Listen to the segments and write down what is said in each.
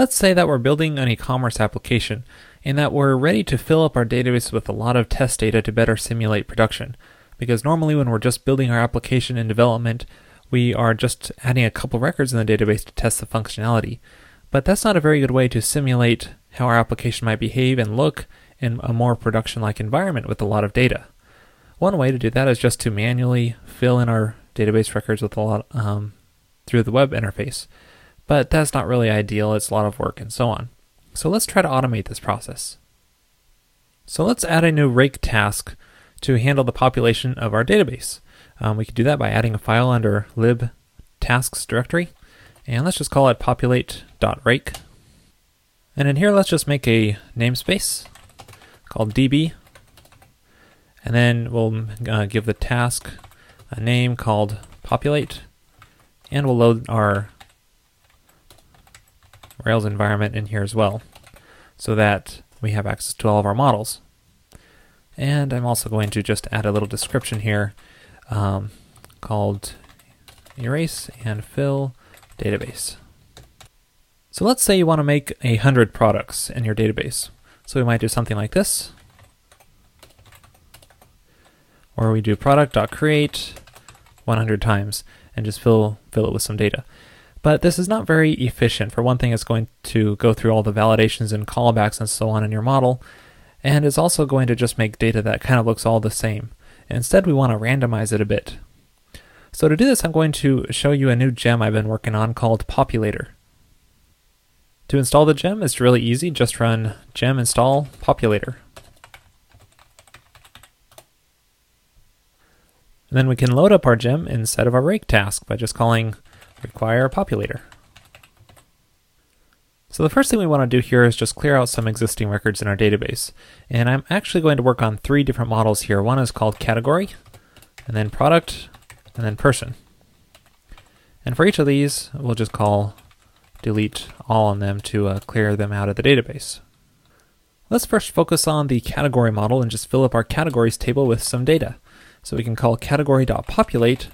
Let's say that we're building an e-commerce application and that we're ready to fill up our database with a lot of test data to better simulate production. Because normally when we're just building our application in development, we are just adding a couple records in the database to test the functionality. But that's not a very good way to simulate how our application might behave and look in a more production-like environment with a lot of data. One way to do that is just to manually fill in our database records with a lot um, through the web interface. But that's not really ideal, it's a lot of work and so on. So let's try to automate this process. So let's add a new rake task to handle the population of our database. Um, we could do that by adding a file under lib tasks directory. And let's just call it populate.rake. And in here, let's just make a namespace called db. And then we'll uh, give the task a name called populate. And we'll load our Rails environment in here as well so that we have access to all of our models. And I'm also going to just add a little description here um, called erase and fill database. So let's say you want to make a hundred products in your database. So we might do something like this. Or we do product.create 100 times and just fill, fill it with some data. But this is not very efficient. For one thing, it's going to go through all the validations and callbacks and so on in your model, and it's also going to just make data that kind of looks all the same. Instead, we want to randomize it a bit. So to do this, I'm going to show you a new gem I've been working on called Populator. To install the gem, it's really easy. Just run gem install populator. And then we can load up our gem instead of our rake task by just calling require a populator. So the first thing we want to do here is just clear out some existing records in our database. And I'm actually going to work on three different models here. One is called category, and then product, and then person. And for each of these, we'll just call delete all on them to uh, clear them out of the database. Let's first focus on the category model and just fill up our categories table with some data. So we can call category.populate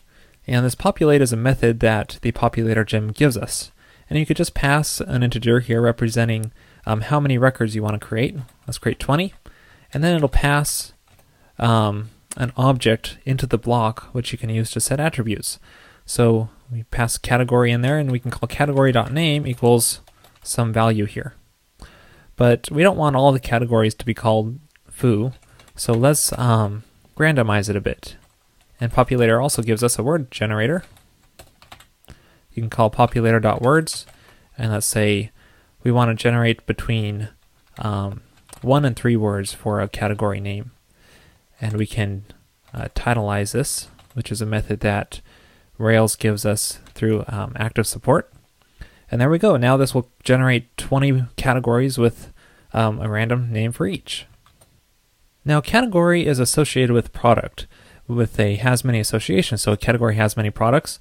and this populate is a method that the populator gem gives us. And you could just pass an integer here representing um, how many records you want to create. Let's create 20. And then it'll pass um, an object into the block, which you can use to set attributes. So we pass category in there, and we can call category.name equals some value here. But we don't want all the categories to be called foo, so let's um, randomize it a bit. And populator also gives us a word generator. You can call populator.words, and let's say we want to generate between um, one and three words for a category name. And we can uh, titleize this, which is a method that Rails gives us through um, active support. And there we go. Now this will generate 20 categories with um, a random name for each. Now category is associated with product with a has many association. So a category has many products.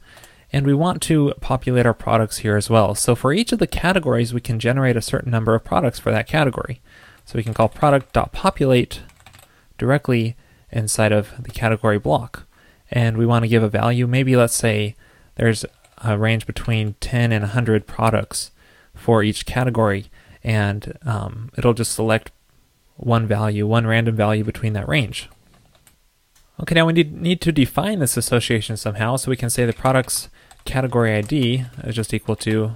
And we want to populate our products here as well. So for each of the categories, we can generate a certain number of products for that category. So we can call product.populate directly inside of the category block. And we want to give a value. Maybe let's say there's a range between 10 and 100 products for each category. And um, it'll just select one value, one random value between that range. Okay, now we need, need to define this association somehow, so we can say the product's category ID is just equal to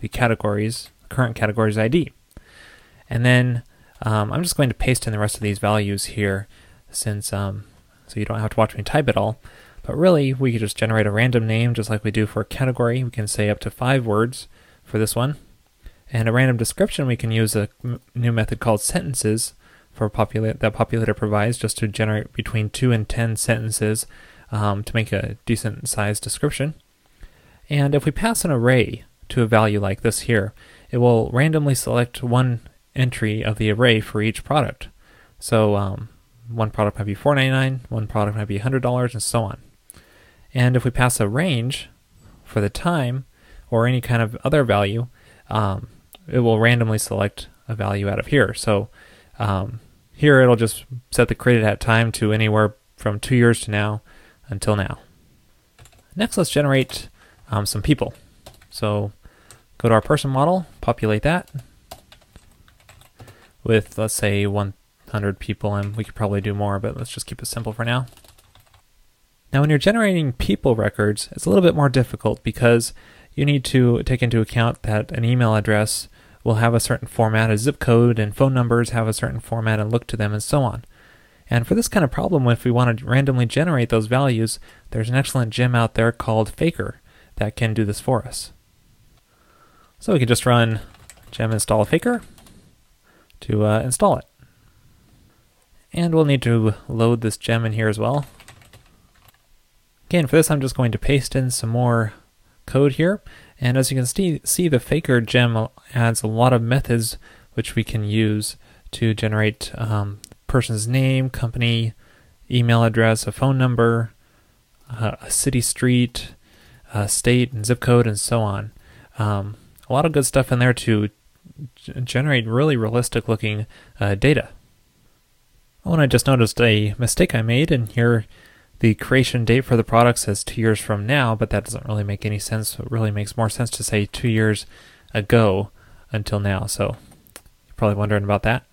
the category's current category's ID. And then um, I'm just going to paste in the rest of these values here, since um, so you don't have to watch me type it all. But really, we could just generate a random name, just like we do for a category. We can say up to five words for this one. And a random description, we can use a new method called sentences, for populate that populator provides just to generate between two and ten sentences um, to make a decent sized description. And if we pass an array to a value like this here, it will randomly select one entry of the array for each product. So um, one product might be $4.99, one product might be $100, and so on. And if we pass a range for the time or any kind of other value, um, it will randomly select a value out of here. So um, here it'll just set the created at time to anywhere from two years to now until now. Next, let's generate um, some people. So go to our person model, populate that with, let's say, 100 people, and we could probably do more, but let's just keep it simple for now. Now, when you're generating people records, it's a little bit more difficult because you need to take into account that an email address will have a certain format, a zip code, and phone numbers have a certain format and look to them, and so on. And for this kind of problem, if we want to randomly generate those values, there's an excellent gem out there called Faker that can do this for us. So we can just run gem install faker to uh, install it. And we'll need to load this gem in here as well. Again, for this I'm just going to paste in some more code here. And as you can see, see the faker gem adds a lot of methods which we can use to generate um, person's name, company, email address, a phone number, uh, a city street, a state and zip code, and so on. Um, a lot of good stuff in there to generate really realistic looking uh, data. Oh, and I just noticed a mistake I made, in here the creation date for the product says two years from now, but that doesn't really make any sense. It really makes more sense to say two years ago until now. So you're probably wondering about that.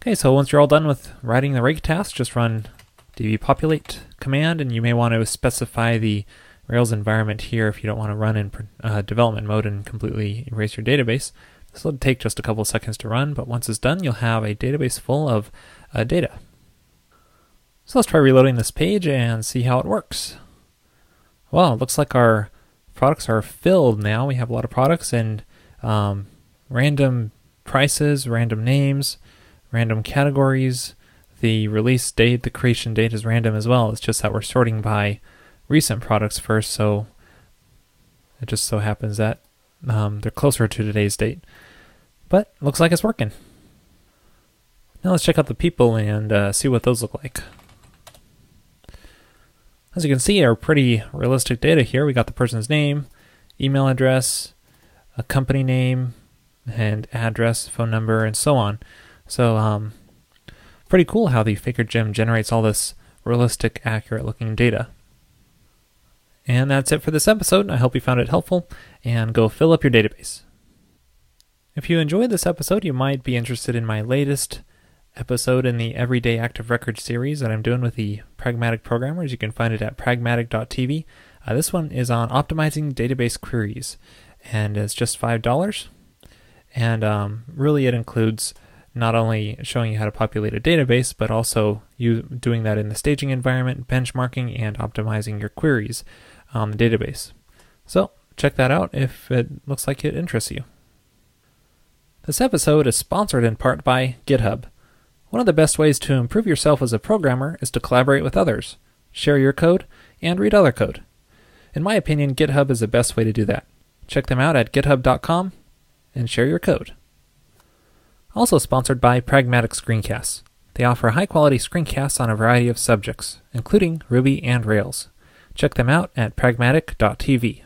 Okay, so once you're all done with writing the rake task, just run dbpopulate command, and you may want to specify the Rails environment here if you don't want to run in uh, development mode and completely erase your database. This will take just a couple seconds to run, but once it's done, you'll have a database full of uh, data. So let's try reloading this page and see how it works. Well, it looks like our products are filled now. We have a lot of products and um, random prices, random names, random categories. The release date, the creation date is random as well. It's just that we're sorting by recent products first, so it just so happens that um, they're closer to today's date. But looks like it's working. Now let's check out the people and uh, see what those look like. As you can see, our pretty realistic data here. We got the person's name, email address, a company name, and address, phone number, and so on. So, um, pretty cool how the Faker Gem generates all this realistic, accurate looking data. And that's it for this episode. I hope you found it helpful, and go fill up your database. If you enjoyed this episode, you might be interested in my latest episode in the Everyday Active Record series that I'm doing with the Pragmatic Programmers. You can find it at pragmatic.tv. Uh, this one is on optimizing database queries, and it's just $5. And um, really, it includes not only showing you how to populate a database, but also you doing that in the staging environment, benchmarking, and optimizing your queries on the database. So, check that out if it looks like it interests you. This episode is sponsored in part by GitHub. One of the best ways to improve yourself as a programmer is to collaborate with others, share your code, and read other code. In my opinion, GitHub is the best way to do that. Check them out at github.com and share your code. Also sponsored by Pragmatic Screencasts. They offer high quality screencasts on a variety of subjects, including Ruby and Rails. Check them out at pragmatic.tv.